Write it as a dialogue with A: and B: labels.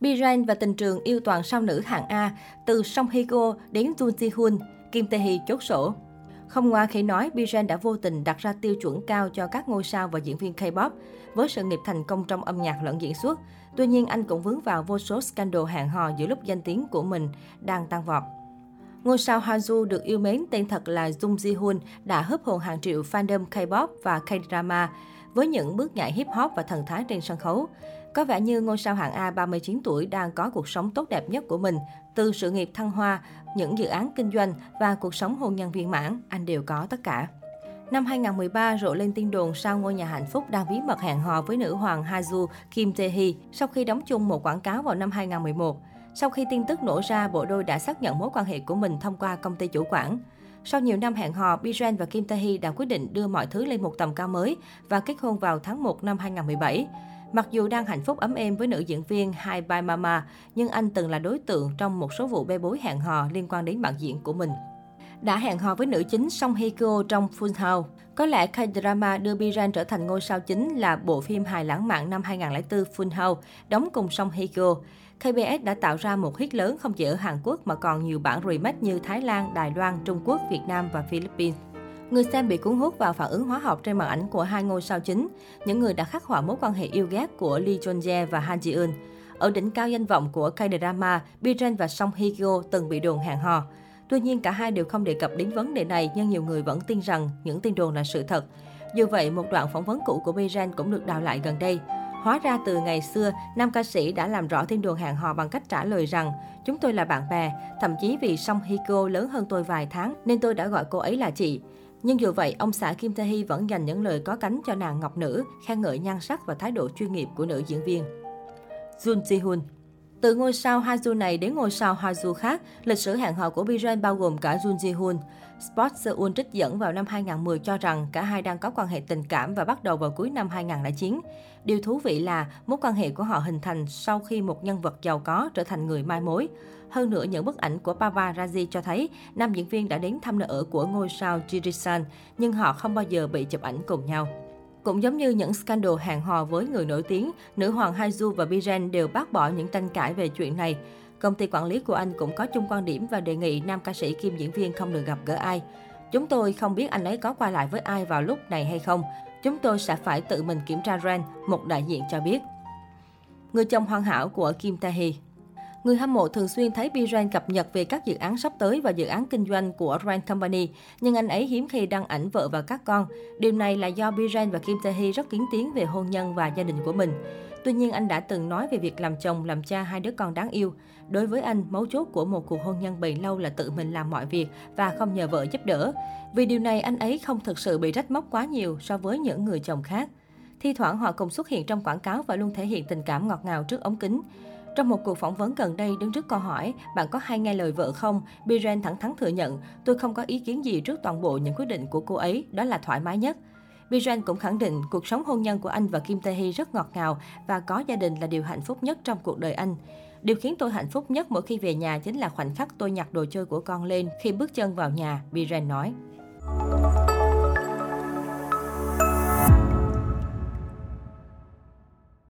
A: Biren và tình trường yêu toàn sao nữ hạng A, từ Song Hye Kyo đến Jun Ji Hoon, Kim Tae Hee chốt sổ. Không ngoa khi nói Biren đã vô tình đặt ra tiêu chuẩn cao cho các ngôi sao và diễn viên K-pop với sự nghiệp thành công trong âm nhạc lẫn diễn xuất. Tuy nhiên, anh cũng vướng vào vô số scandal hẹn hò giữa lúc danh tiếng của mình đang tăng vọt. Ngôi sao Hanju được yêu mến tên thật là Jung Ji Hoon đã hấp hồn hàng triệu fandom K-pop và K-drama với những bước nhảy hip hop và thần thái trên sân khấu. Có vẻ như ngôi sao hạng A 39 tuổi đang có cuộc sống tốt đẹp nhất của mình, từ sự nghiệp thăng hoa, những dự án kinh doanh và cuộc sống hôn nhân viên mãn, anh đều có tất cả. Năm 2013, rộ lên tin đồn sao ngôi nhà hạnh phúc đang bí mật hẹn hò với nữ hoàng Haju Kim Tae Hee sau khi đóng chung một quảng cáo vào năm 2011. Sau khi tin tức nổ ra, bộ đôi đã xác nhận mối quan hệ của mình thông qua công ty chủ quản. Sau nhiều năm hẹn hò, Biren và Kim Tae Hee đã quyết định đưa mọi thứ lên một tầm cao mới và kết hôn vào tháng 1 năm 2017. Mặc dù đang hạnh phúc ấm êm với nữ diễn viên Hai Bai Mama, nhưng anh từng là đối tượng trong một số vụ bê bối hẹn hò liên quan đến bạn diễn của mình. Đã hẹn hò với nữ chính Song Hye Kyo trong Full House. Có lẽ K-drama đưa Biran trở thành ngôi sao chính là bộ phim hài lãng mạn năm 2004 Full House, đóng cùng Song Hye Kyo. KBS đã tạo ra một hit lớn không chỉ ở Hàn Quốc mà còn nhiều bản remake như Thái Lan, Đài Loan, Trung Quốc, Việt Nam và Philippines. Người xem bị cuốn hút vào phản ứng hóa học trên màn ảnh của hai ngôi sao chính, những người đã khắc họa mối quan hệ yêu ghét của Lee Jong Jae và Han Ji Eun. Ở đỉnh cao danh vọng của K-drama, Biren và Song Hye Kyo từng bị đồn hẹn hò. Tuy nhiên, cả hai đều không đề cập đến vấn đề này nhưng nhiều người vẫn tin rằng những tin đồn là sự thật. Dù vậy, một đoạn phỏng vấn cũ của Biren cũng được đào lại gần đây. Hóa ra từ ngày xưa, nam ca sĩ đã làm rõ thiên đường hẹn hò bằng cách trả lời rằng chúng tôi là bạn bè, thậm chí vì Song Hiko lớn hơn tôi vài tháng nên tôi đã gọi cô ấy là chị. Nhưng dù vậy, ông xã Kim Tae Hee vẫn dành những lời có cánh cho nàng ngọc nữ, khen ngợi nhan sắc và thái độ chuyên nghiệp của nữ diễn viên. Jun Ji Hoon từ ngôi sao Haju này đến ngôi sao Haju khác, lịch sử hẹn hò của Biren bao gồm cả Jun Ji Hoon. Sports Seoul trích dẫn vào năm 2010 cho rằng cả hai đang có quan hệ tình cảm và bắt đầu vào cuối năm 2009. Điều thú vị là mối quan hệ của họ hình thành sau khi một nhân vật giàu có trở thành người mai mối. Hơn nữa, những bức ảnh của paparazzi cho thấy nam diễn viên đã đến thăm nơi ở của ngôi sao Jirisan, nhưng họ không bao giờ bị chụp ảnh cùng nhau. Cũng giống như những scandal hẹn hò với người nổi tiếng, nữ hoàng Haizu và Biren đều bác bỏ những tranh cãi về chuyện này. Công ty quản lý của anh cũng có chung quan điểm và đề nghị nam ca sĩ kim diễn viên không được gặp gỡ ai. Chúng tôi không biết anh ấy có qua lại với ai vào lúc này hay không. Chúng tôi sẽ phải tự mình kiểm tra Ren, một đại diện cho biết. Người chồng hoàn hảo của Kim Tae Hee Người hâm mộ thường xuyên thấy Biren cập nhật về các dự án sắp tới và dự án kinh doanh của Rand Company, nhưng anh ấy hiếm khi đăng ảnh vợ và các con. Điều này là do Biren và Kim Tae-hee rất kiến tiếng về hôn nhân và gia đình của mình. Tuy nhiên, anh đã từng nói về việc làm chồng, làm cha hai đứa con đáng yêu. Đối với anh, mấu chốt của một cuộc hôn nhân bền lâu là tự mình làm mọi việc và không nhờ vợ giúp đỡ. Vì điều này, anh ấy không thực sự bị trách móc quá nhiều so với những người chồng khác. Thi thoảng họ cùng xuất hiện trong quảng cáo và luôn thể hiện tình cảm ngọt ngào trước ống kính. Trong một cuộc phỏng vấn gần đây đứng trước câu hỏi, bạn có hay nghe lời vợ không? Biren thẳng thắn thừa nhận, tôi không có ý kiến gì trước toàn bộ những quyết định của cô ấy, đó là thoải mái nhất. Biren cũng khẳng định cuộc sống hôn nhân của anh và Kim Tae Hee rất ngọt ngào và có gia đình là điều hạnh phúc nhất trong cuộc đời anh. Điều khiến tôi hạnh phúc nhất mỗi khi về nhà chính là khoảnh khắc tôi nhặt đồ chơi của con lên khi bước chân vào nhà, Biren nói.